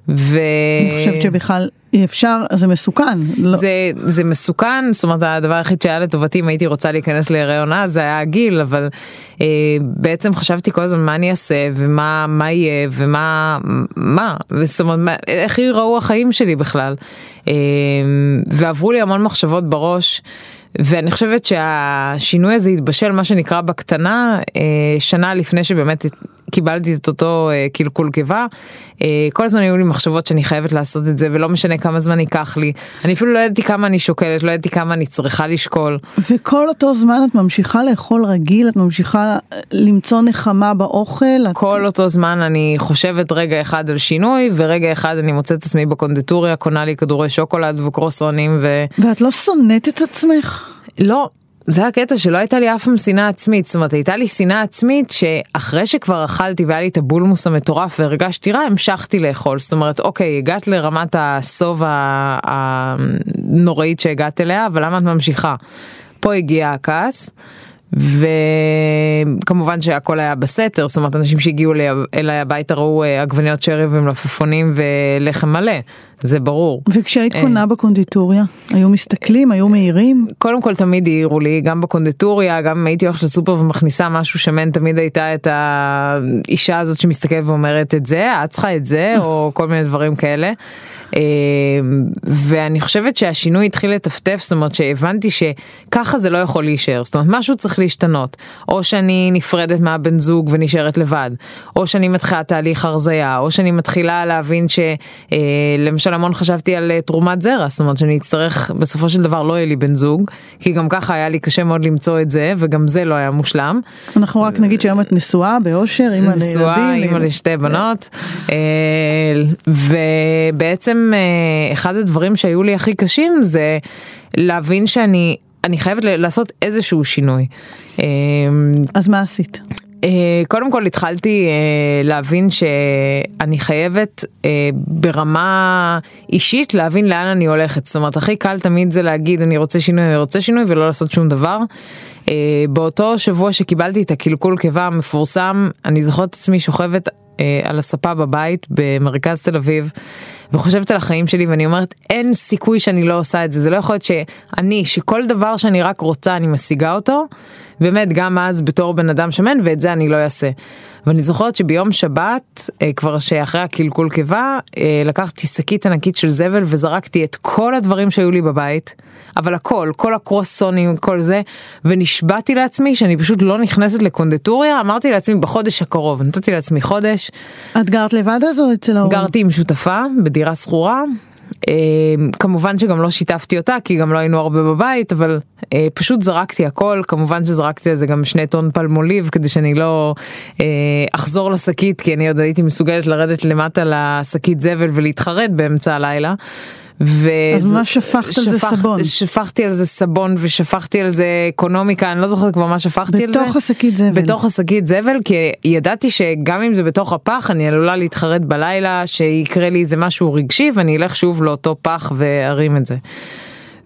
ו... אני חושבת שבכלל אי אפשר, זה מסוכן. לא. זה, זה מסוכן, זאת אומרת הדבר היחיד שהיה לטובתי אם הייתי רוצה להיכנס להיריון אז זה היה הגיל, אבל אה, בעצם חשבתי כל הזמן מה אני אעשה ומה מה יהיה ומה, מה, זאת אומרת מה, איך ייראו החיים שלי בכלל. אה, ועברו לי המון מחשבות בראש. ואני חושבת שהשינוי הזה התבשל מה שנקרא בקטנה אה, שנה לפני שבאמת קיבלתי את אותו אה, קלקול קיבה. אה, כל הזמן היו לי מחשבות שאני חייבת לעשות את זה ולא משנה כמה זמן ייקח לי. אני אפילו לא ידעתי כמה אני שוקלת, לא ידעתי כמה אני צריכה לשקול. וכל אותו זמן את ממשיכה לאכול רגיל, את ממשיכה אה, למצוא נחמה באוכל. את... כל אותו זמן אני חושבת רגע אחד על שינוי ורגע אחד אני מוצאת את עצמי בקונדיטוריה קונה לי כדורי שוקולד וקרוסונים ו... ואת לא שונאת את עצמך? לא. זה הקטע שלא הייתה לי אף פעם שנאה עצמית, זאת אומרת הייתה לי שנאה עצמית שאחרי שכבר אכלתי והיה לי את הבולמוס המטורף והרגשתי רע המשכתי לאכול, זאת אומרת אוקיי הגעת לרמת הסוב הנוראית שהגעת אליה אבל למה את ממשיכה? פה הגיע הכעס. וכמובן שהכל היה בסתר, זאת אומרת אנשים שהגיעו אליי- הביתה ראו אה, עגבניות שרי ומלפפונים ולחם מלא, זה ברור. וכשהיית אה. קונה בקונדיטוריה, היו מסתכלים, היו מעירים? קודם כל תמיד העירו לי, גם בקונדיטוריה, גם הייתי הולכת לסופר ומכניסה משהו שמן, תמיד הייתה את האישה הזאת שמסתכלת ואומרת את זה, את צריכה את זה, או *laughs* כל מיני דברים כאלה. אה, ואני חושבת שהשינוי התחיל לטפטף, זאת אומרת שהבנתי שככה זה לא יכול להישאר, זאת אומרת משהו צריך להשתנות, או שאני נפרדת מהבן זוג ונשארת לבד, או שאני מתחילה תהליך הרזייה, או שאני מתחילה להבין שלמשל המון חשבתי על אה, תרומת זרע, זאת אומרת שאני אצטרך בסופו של דבר לא יהיה לי בן זוג, כי גם ככה היה לי קשה מאוד למצוא את זה, וגם זה לא היה מושלם. אנחנו רק נגיד שהיום את נשואה באושר, אימא נשואה, לילדים. אימא לשתי בנות, אה, ובעצם אה, אחד הדברים שהיו לי הכי קשים זה להבין שאני אני חייבת לעשות איזשהו שינוי. אה, אז מה עשית? קודם כל התחלתי להבין שאני חייבת ברמה אישית להבין לאן אני הולכת. זאת אומרת, הכי קל תמיד זה להגיד אני רוצה שינוי, אני רוצה שינוי ולא לעשות שום דבר. באותו שבוע שקיבלתי את הקלקול קיבה המפורסם, אני זוכרת את עצמי שוכבת על הספה בבית במרכז תל אביב. וחושבת על החיים שלי ואני אומרת אין סיכוי שאני לא עושה את זה. זה לא יכול להיות שאני שכל דבר שאני רק רוצה אני משיגה אותו באמת גם אז בתור בן אדם שמן ואת זה אני לא אעשה. ואני זוכרת שביום שבת אה, כבר שאחרי הקלקול קיבה אה, לקחתי שקית ענקית של זבל וזרקתי את כל הדברים שהיו לי בבית אבל הכל כל הקרוסונים כל זה ונשבעתי לעצמי שאני פשוט לא נכנסת לקונדטוריה אמרתי לעצמי בחודש הקרוב נתתי לעצמי חודש. את גרת לבד אז או אצל ההורים? גרתי עם שותפה בדירה שכורה כמובן שגם לא שיתפתי אותה כי גם לא היינו הרבה בבית אבל אה, פשוט זרקתי הכל כמובן שזרקתי על זה גם שני טון פלמוליב כדי שאני לא אה, אחזור לשקית כי אני עוד הייתי מסוגלת לרדת למטה לשקית זבל ולהתחרט באמצע הלילה. ו... אז מה שפכת שפך, על זה סבון? שפכתי על זה סבון ושפכתי על זה אקונומיקה, אני לא זוכרת כבר מה שפכתי על זה. בתוך השקית זבל. בתוך השקית זבל, כי ידעתי שגם אם זה בתוך הפח, אני עלולה להתחרט בלילה, שיקרה לי איזה משהו רגשי, ואני אלך שוב לאותו פח וארים את זה.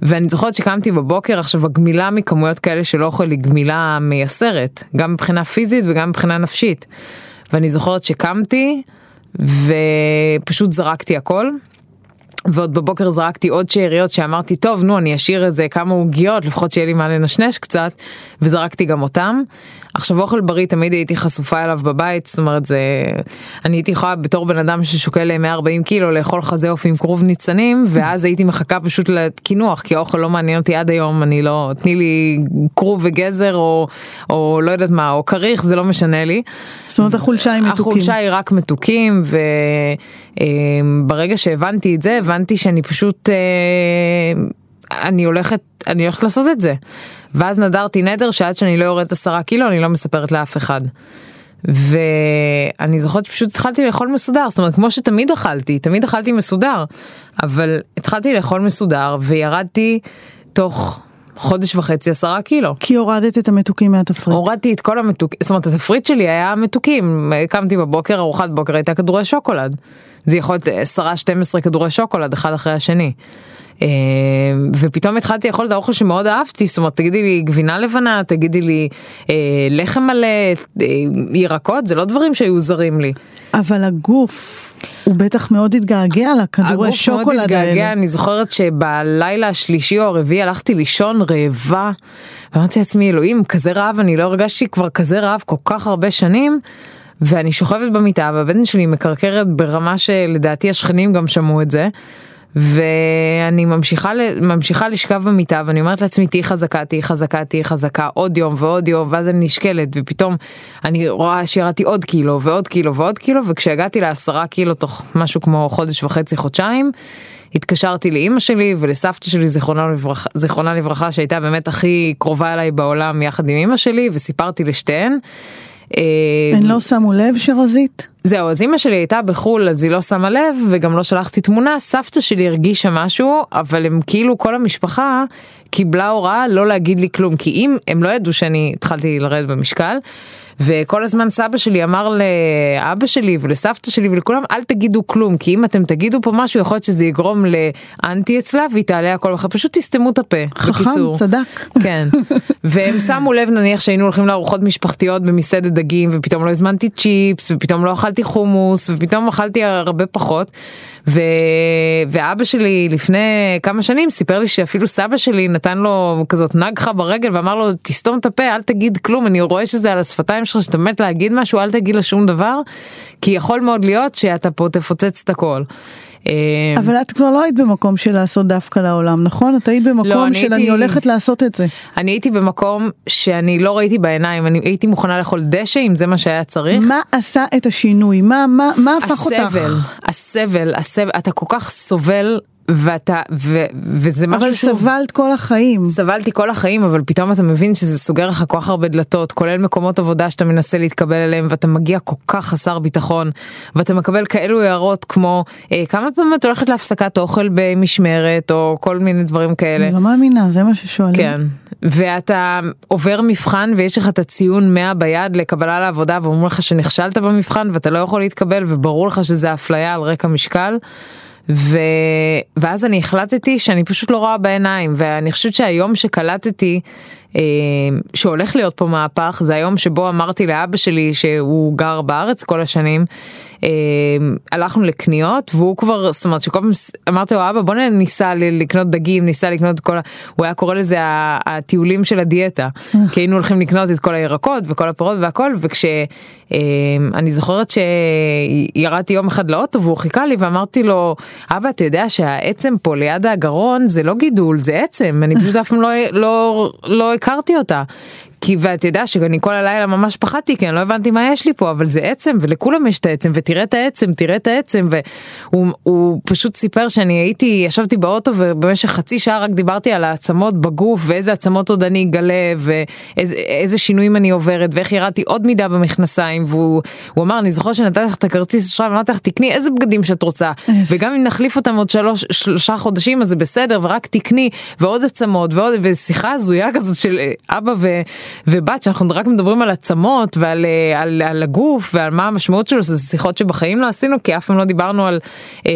ואני זוכרת שקמתי בבוקר, עכשיו הגמילה מכמויות כאלה של אוכל היא גמילה מייסרת, גם מבחינה פיזית וגם מבחינה נפשית. ואני זוכרת שקמתי ופשוט זרקתי הכל. ועוד בבוקר זרקתי עוד שאריות שאמרתי טוב נו אני אשאיר איזה כמה עוגיות לפחות שיהיה לי מה לנשנש קצת וזרקתי גם אותם. עכשיו אוכל בריא תמיד הייתי חשופה אליו בבית זאת אומרת זה אני הייתי יכולה בתור בן אדם ששוקל 140 קילו לאכול חזה עוף עם כרוב ניצנים ואז הייתי מחכה פשוט לקינוח כי האוכל לא מעניין אותי עד היום אני לא תני לי כרוב וגזר או, או לא יודעת מה או כריך זה לא משנה לי. זאת אומרת החולשה היא מתוקים. החולשה היא רק מתוקים וברגע שהבנתי את זה הבנתי שאני פשוט אה, אני הולכת אני הולכת לעשות את זה. ואז נדרתי נדר שעד שאני לא יורדת עשרה קילו אני לא מספרת לאף אחד. ואני זוכרת שפשוט התחלתי לאכול מסודר זאת אומרת כמו שתמיד אכלתי תמיד אכלתי מסודר אבל התחלתי לאכול מסודר וירדתי תוך חודש וחצי עשרה קילו. כי הורדת את המתוקים מהתפריט. הורדתי את כל המתוקים, זאת אומרת התפריט שלי היה מתוקים, קמתי בבוקר, ארוחת בוקר הייתה כדורי שוקולד. זה יכול להיות 10-12 כדורי שוקולד אחד אחרי השני. אה, ופתאום התחלתי לאכול את האוכל שמאוד אהבתי, זאת אומרת תגידי לי גבינה לבנה, תגידי לי אה, לחם מלא, אה, ירקות, זה לא דברים שהיו זרים לי. אבל הגוף הוא בטח מאוד התגעגע לכדורי שוקולד האלה. הגוף מאוד התגעגע, אני זוכרת שבלילה השלישי או הרביעי הלכתי לישון רעבה. ואמרתי לעצמי אלוהים כזה רעב אני לא הרגשתי כבר כזה רעב כל כך הרבה שנים. ואני שוכבת במיטה והבטן שלי מקרקרת ברמה שלדעתי השכנים גם שמעו את זה. ואני ממשיכה, ממשיכה לשכב במיטה ואני אומרת לעצמי תהיי חזקה תהיי חזקה תהיי חזקה עוד יום ועוד יום ואז אני נשקלת ופתאום אני רואה שירדתי עוד קילו ועוד קילו ועוד קילו וכשהגעתי לעשרה קילו תוך משהו כמו חודש וחצי חודשיים התקשרתי לאימא שלי ולסבתא שלי זיכרונה לברכה, זיכרונה לברכה שהייתה באמת הכי קרובה אליי בעולם יחד עם אימא שלי וסיפרתי לשתיהן. הן לא שמו לב שרזית? זהו, אז אימא שלי הייתה בחו"ל אז היא לא שמה לב וגם לא שלחתי תמונה, סבתא שלי הרגישה משהו, אבל הם כאילו כל המשפחה קיבלה הוראה לא להגיד לי כלום, כי אם הם לא ידעו שאני התחלתי לרדת במשקל. וכל הזמן סבא שלי אמר לאבא שלי ולסבתא שלי ולכולם אל תגידו כלום כי אם אתם תגידו פה משהו יכול להיות שזה יגרום לאנטי אצלה והיא תעלה הכל אחר פשוט תסתמו את הפה. חכם בקיצור. צדק. כן. והם שמו לב נניח שהיינו הולכים לארוחות משפחתיות במסעדת דגים ופתאום לא הזמנתי צ'יפס ופתאום לא אכלתי חומוס ופתאום אכלתי הרבה פחות. ו... ואבא שלי לפני כמה שנים סיפר לי שאפילו סבא שלי נתן לו כזאת נגחה ברגל ואמר לו תסתום את הפה אל תגיד כלום אני רואה שזה על השפתיים שלך שאתה מת להגיד משהו אל תגיד לה שום דבר כי יכול מאוד להיות שאתה פה תפוצץ את הכל. אה, אבל את כבר לא היית במקום של לעשות דווקא לעולם נכון את היית במקום לא, של הייתי, אני הולכת לעשות את זה. אני הייתי במקום שאני לא ראיתי בעיניים אני הייתי מוכנה לאכול דשא אם זה מה שהיה צריך. מה עשה את השינוי מה מה מה הפך הסבל, אותך? הסבל הסבל הסבל אתה כל כך סובל ואתה, ו, וזה משהו אבל שהוא... סבלת כל החיים. סבלתי כל החיים אבל פתאום אתה מבין שזה סוגר לך כל כך הרבה דלתות כולל מקומות עבודה שאתה מנסה להתקבל אליהם ואתה מגיע כל כך חסר ביטחון ואתה מקבל כאלו הערות כמו אה, כמה פעמים את הולכת להפסקת אוכל במשמרת או כל מיני דברים כאלה. אני לא מאמינה, זה מה ששואלים. כן. ואתה עובר מבחן ויש לך את הציון 100 ביד לקבלה לעבודה ואומרים לך שנכשלת במבחן ואתה לא יכול להתקבל וברור לך שזה אפליה על רקע משקל. ו... ואז אני החלטתי שאני פשוט לא רואה בעיניים ואני חושבת שהיום שקלטתי אה, שהולך להיות פה מהפך זה היום שבו אמרתי לאבא שלי שהוא גר בארץ כל השנים הלכנו לקניות והוא כבר זאת אומרת שכל פעם אמרתי לו אבא בוא ניסע לקנות דגים ניסע לקנות כל ה... הוא היה קורא לזה הטיולים של הדיאטה כי היינו הולכים לקנות את כל הירקות וכל הפירות והכל וכשאני זוכרת שירדתי יום אחד לאוטו והוא חיכה לי ואמרתי לו אבא אתה יודע שהעצם פה ליד הגרון זה לא גידול זה עצם אני פשוט אף פעם לא, לא, לא הכרתי אותה. כי ואתה יודע שאני כל הלילה ממש פחדתי כי אני לא הבנתי מה יש לי פה אבל זה עצם ולכולם יש את העצם ותראה את העצם תראה את העצם והוא פשוט סיפר שאני הייתי ישבתי באוטו ובמשך חצי שעה רק דיברתי על העצמות בגוף ואיזה עצמות עוד אני אגלה ואיזה שינויים אני עוברת ואיך ירדתי עוד מידה במכנסיים והוא אמר אני זוכר שנתתי לך את הכרטיס אשראי ואמרתי לך תקני איזה בגדים שאת רוצה? וגם אם נחליף אותם עוד שלוש שלושה חודשים אז זה בסדר ורק תקני ועוד עצמות ועוד ושיחה הזויה כזאת של אבא ו... ובת שאנחנו רק מדברים על עצמות ועל על, על הגוף ועל מה המשמעות שלו זה שיחות שבחיים לא עשינו כי אף פעם לא דיברנו על, אה,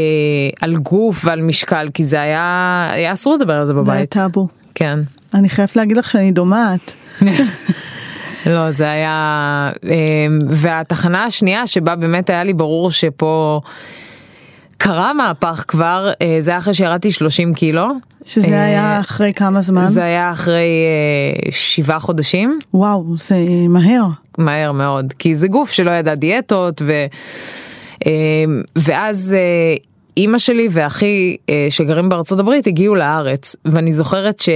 על גוף ועל משקל כי זה היה היה אסור לדבר על זה בבית. זה היה טאבו. כן. אני חייבת להגיד לך שאני דומעת. *laughs* לא זה היה והתחנה השנייה שבה באמת היה לי ברור שפה. קרה מהפך כבר, זה היה אחרי שירדתי 30 קילו. שזה היה אחרי כמה זמן? זה היה אחרי שבעה חודשים. וואו, זה מהר. מהר מאוד, כי זה גוף שלא ידע דיאטות, ו... ואז אימא שלי ואחי שגרים בארצות הברית הגיעו לארץ, ואני זוכרת ש...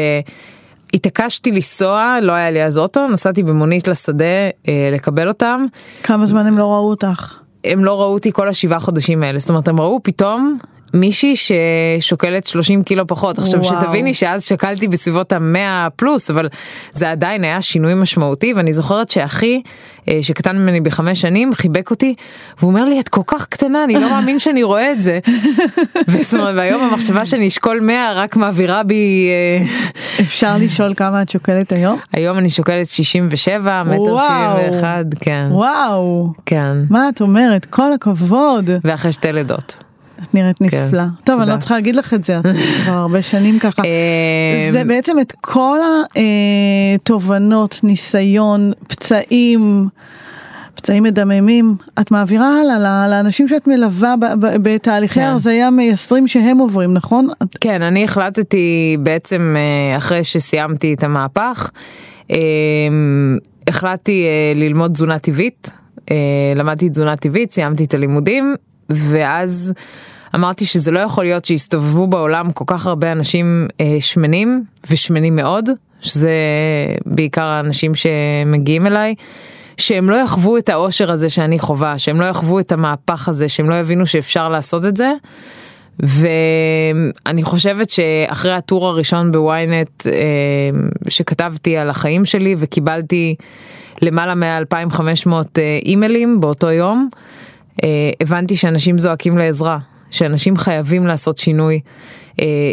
התעקשתי לנסוע, לא היה לי אז אוטו, נסעתי במונית לשדה אה, לקבל אותם. כמה זמן הם לא ראו אותך? הם לא ראו אותי כל השבעה חודשים האלה, זאת אומרת הם ראו פתאום מישהי ששוקלת 30 קילו פחות. עכשיו וואו. שתביני שאז שקלתי בסביבות המאה פלוס, אבל זה עדיין היה שינוי משמעותי, ואני זוכרת שאחי, שקטן ממני בחמש שנים, חיבק אותי, והוא אומר לי, את כל כך קטנה, אני לא מאמין שאני רואה את זה. *laughs* אומרת, והיום המחשבה שאני אשכול 100 רק מעבירה בי... אפשר לשאול כמה את שוקלת היום? היום אני שוקלת 67, מטר 71, כן. וואו. כן. מה את אומרת? כל הכבוד. ואחרי שתי לידות. את נראית נפלא. טוב, אני לא צריכה להגיד לך את זה, את *laughs* כבר הרבה שנים ככה. זה בעצם את כל התובנות, ניסיון, פצעים. פצעים מדממים, את מעבירה הלאה לאנשים שאת מלווה בתהליכי הרזייה מייסרים שהם עוברים, נכון? כן, אני החלטתי בעצם אחרי שסיימתי את המהפך, החלטתי ללמוד תזונה טבעית, למדתי תזונה טבעית, סיימתי את הלימודים, ואז אמרתי שזה לא יכול להיות שיסתובבו בעולם כל כך הרבה אנשים אה, שמנים ושמנים מאוד, שזה בעיקר האנשים שמגיעים אליי, שהם לא יחוו את האושר הזה שאני חווה, שהם לא יחוו את המהפך הזה, שהם לא יבינו שאפשר לעשות את זה. ואני חושבת שאחרי הטור הראשון בוויינט אה, שכתבתי על החיים שלי וקיבלתי למעלה מ-2500 אה, אימיילים באותו יום, הבנתי שאנשים זועקים לעזרה, שאנשים חייבים לעשות שינוי,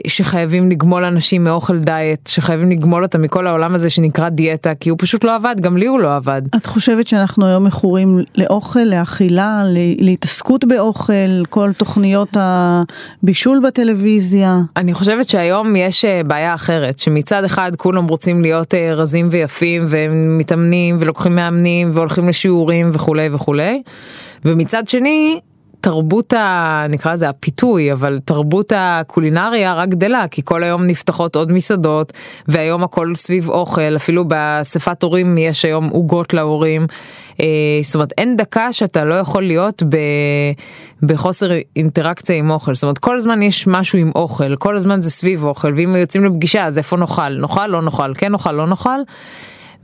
שחייבים לגמול אנשים מאוכל דיאט, שחייבים לגמול אותם מכל העולם הזה שנקרא דיאטה, כי הוא פשוט לא עבד, גם לי הוא לא עבד. את חושבת שאנחנו היום מכורים לאוכל, לאכילה, להתעסקות באוכל, כל תוכניות הבישול בטלוויזיה? אני חושבת שהיום יש בעיה אחרת, שמצד אחד כולם רוצים להיות רזים ויפים, והם מתאמנים ולוקחים מאמנים והולכים לשיעורים וכולי וכולי. ומצד שני תרבות ה... נקרא לזה הפיתוי אבל תרבות הקולינריה רק גדלה כי כל היום נפתחות עוד מסעדות והיום הכל סביב אוכל אפילו באספת הורים יש היום עוגות להורים. זאת אומרת אין דקה שאתה לא יכול להיות ב... בחוסר אינטראקציה עם אוכל. זאת אומרת כל הזמן יש משהו עם אוכל כל הזמן זה סביב אוכל ואם יוצאים לפגישה אז איפה נאכל? נאכל? לא נאכל. כן נאכל? לא נאכל.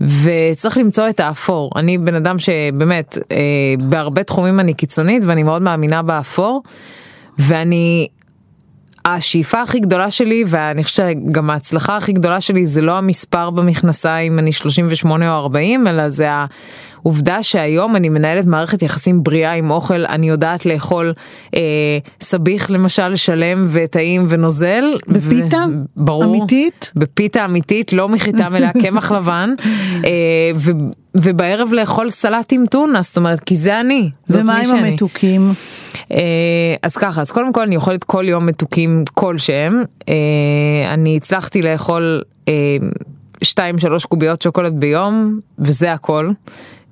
וצריך למצוא את האפור. אני בן אדם שבאמת אה, בהרבה תחומים אני קיצונית ואני מאוד מאמינה באפור ואני השאיפה הכי גדולה שלי ואני חושבת שגם ההצלחה הכי גדולה שלי זה לא המספר במכנסיים אני 38 או 40 אלא זה העובדה שהיום אני מנהלת מערכת יחסים בריאה עם אוכל אני יודעת לאכול אה, סביח למשל שלם וטעים ונוזל. בפיתה? ו- ברור. אמיתית? בפיתה אמיתית לא מחיטה מלאה *laughs* קמח לבן אה, ו- ובערב לאכול סלט עם טונה זאת אומרת כי זה אני. ומה עם. המתוקים? אה, אז ככה, אז קודם כל אני אוכלת כל יום מתוקים כלשהם. אה, אני הצלחתי לאכול אה, שתיים שלוש קוביות שוקולד ביום, וזה הכל,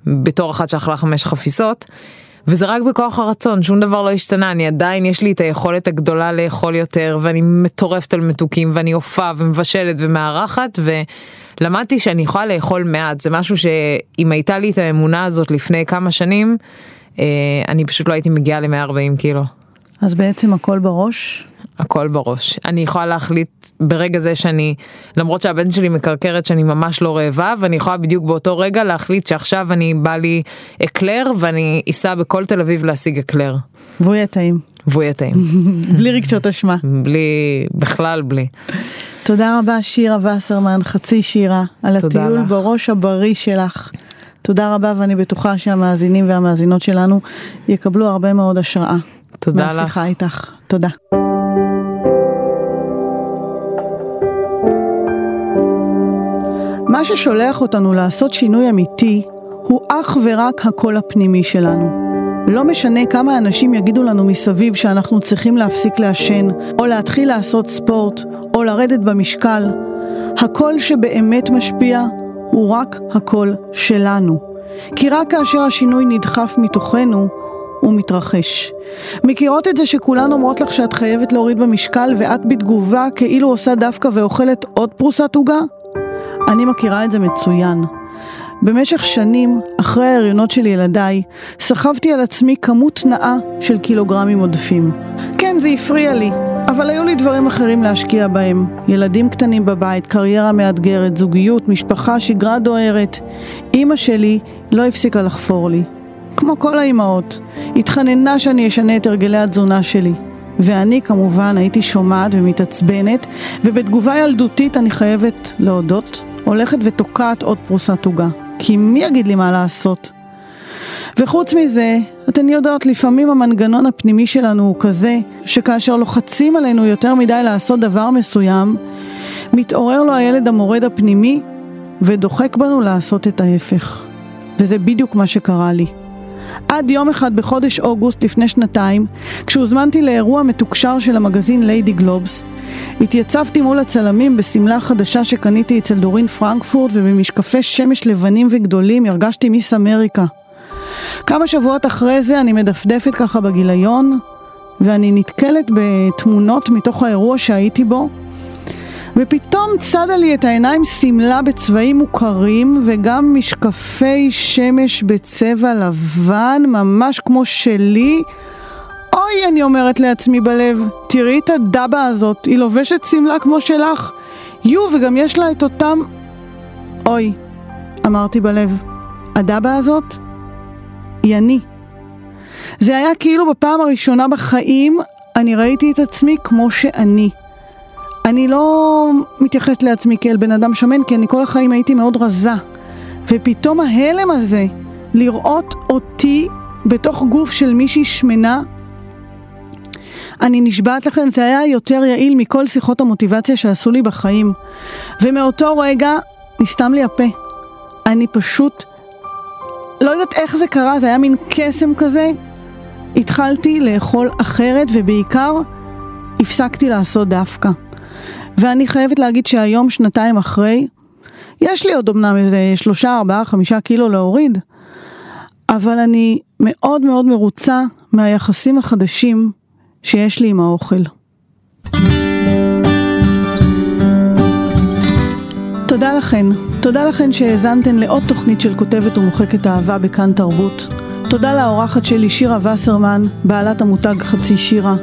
בתור אחת שאכלה חמש חפיסות. וזה רק בכוח הרצון, שום דבר לא השתנה, אני עדיין, יש לי את היכולת הגדולה לאכול יותר, ואני מטורפת על מתוקים, ואני אופה ומבשלת ומארחת, ולמדתי שאני יכולה לאכול מעט, זה משהו שאם הייתה לי את האמונה הזאת לפני כמה שנים, אה, אני פשוט לא הייתי מגיעה ל-140 קילו. אז בעצם הכל בראש? הכל בראש. אני יכולה להחליט ברגע זה שאני, למרות שהבן שלי מקרקרת שאני ממש לא רעבה, ואני יכולה בדיוק באותו רגע להחליט שעכשיו אני בא לי אקלר ואני אסע בכל תל אביב להשיג אקלר. והוא יהיה טעים. והוא יהיה טעים. *laughs* בלי רגשות אשמה. בלי, בכלל בלי. תודה רבה שירה וסרמן, חצי שירה, על הטיול לך. בראש הבריא שלך. תודה רבה ואני בטוחה שהמאזינים והמאזינות שלנו יקבלו הרבה מאוד השראה. תודה לך. מהשיחה איתך. תודה. מה ששולח אותנו לעשות שינוי אמיתי הוא אך ורק הקול הפנימי שלנו. לא משנה כמה אנשים יגידו לנו מסביב שאנחנו צריכים להפסיק לעשן, או להתחיל לעשות ספורט, או לרדת במשקל, הקול שבאמת משפיע הוא רק הקול שלנו. כי רק כאשר השינוי נדחף מתוכנו, הוא מתרחש. מכירות את זה שכולן אומרות לך שאת חייבת להוריד במשקל ואת בתגובה כאילו עושה דווקא ואוכלת עוד פרוסת עוגה? אני מכירה את זה מצוין. במשך שנים, אחרי ההריונות של ילדיי, סחבתי על עצמי כמות נאה של קילוגרמים עודפים. כן, זה הפריע לי, אבל היו לי דברים אחרים להשקיע בהם. ילדים קטנים בבית, קריירה מאתגרת, זוגיות, משפחה, שגרה דוהרת. אימא שלי לא הפסיקה לחפור לי. כמו כל האימהות, התחננה שאני אשנה את הרגלי התזונה שלי. ואני כמובן הייתי שומעת ומתעצבנת, ובתגובה ילדותית אני חייבת להודות, הולכת ותוקעת עוד פרוסת עוגה. כי מי יגיד לי מה לעשות? וחוץ מזה, אתן יודעות, לפעמים המנגנון הפנימי שלנו הוא כזה, שכאשר לוחצים עלינו יותר מדי לעשות דבר מסוים, מתעורר לו הילד המורד הפנימי ודוחק בנו לעשות את ההפך. וזה בדיוק מה שקרה לי. עד יום אחד בחודש אוגוסט לפני שנתיים, כשהוזמנתי לאירוע מתוקשר של המגזין ליידי גלובס, התייצבתי מול הצלמים בשמלה חדשה שקניתי אצל דורין פרנקפורט ובמשקפי שמש לבנים וגדולים הרגשתי מיס אמריקה. כמה שבועות אחרי זה אני מדפדפת ככה בגיליון, ואני נתקלת בתמונות מתוך האירוע שהייתי בו, ופתאום צדה לי את העיניים שמלה בצבעים מוכרים וגם משקפי שמש בצבע לבן, ממש כמו שלי. אוי, אני אומרת לעצמי בלב, תראי את הדבה הזאת, היא לובשת שמלה כמו שלך. יו, וגם יש לה את אותם... אוי, אמרתי בלב, הדבה הזאת היא אני. זה היה כאילו בפעם הראשונה בחיים אני ראיתי את עצמי כמו שאני. אני לא מתייחסת לעצמי כאל בן אדם שמן, כי אני כל החיים הייתי מאוד רזה. ופתאום ההלם הזה, לראות אותי בתוך גוף של מישהי שמנה, אני נשבעת לכם, זה היה יותר יעיל מכל שיחות המוטיבציה שעשו לי בחיים. ומאותו רגע נסתם לי הפה. אני פשוט לא יודעת איך זה קרה, זה היה מין קסם כזה. התחלתי לאכול אחרת ובעיקר הפסקתי לעשות דווקא. ואני חייבת להגיד שהיום, שנתיים אחרי, יש לי עוד אמנם איזה שלושה, ארבעה, חמישה קילו להוריד, אבל אני מאוד מאוד מרוצה מהיחסים החדשים שיש לי עם האוכל. תודה לכן, תודה לכן שהאזנתן לעוד תוכנית של כותבת ומוחקת אהבה בכאן תרבות. תודה לאורחת שלי שירה וסרמן, בעלת המותג חצי שירה.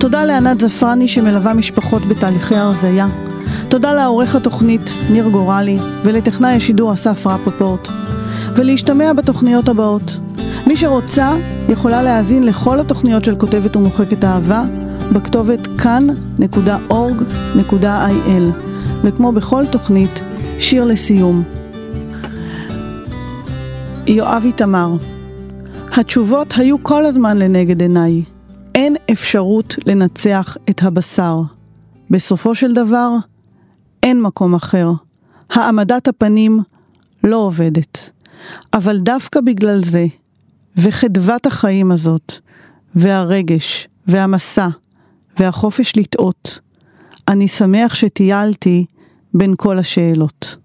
תודה לענת זפרני שמלווה משפחות בתהליכי הרזייה. תודה לעורך התוכנית ניר גורלי ולטכנאי השידור אסף רפפורט. ולהשתמע בתוכניות הבאות. מי שרוצה יכולה להאזין לכל התוכניות של כותבת ומוחקת אהבה בכתובת כאן.org.il וכמו בכל תוכנית, שיר לסיום. יואב איתמר התשובות היו כל הזמן לנגד עיניי. אין אפשרות לנצח את הבשר. בסופו של דבר, אין מקום אחר. העמדת הפנים לא עובדת. אבל דווקא בגלל זה, וחדוות החיים הזאת, והרגש, והמסע, והחופש לטעות, אני שמח שטיילתי בין כל השאלות.